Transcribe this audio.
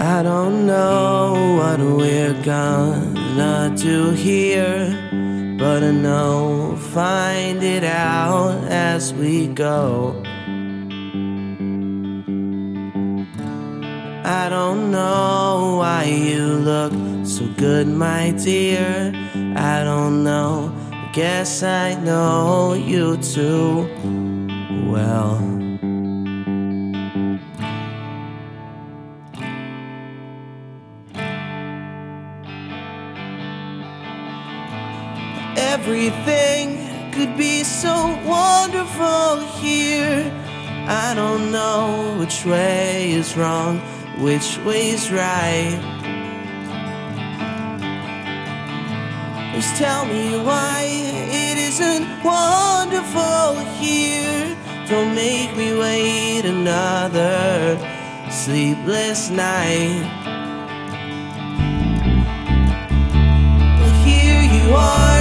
I don't know what we're gonna do here, but I know find it out as we go. I don't know why you look so good, my dear. I don't know. Guess I know you too well. Everything could be so wonderful here. I don't know which way is wrong, which way is right. Just tell me why it isn't wonderful here. Don't make me wait another sleepless night. Well, here you are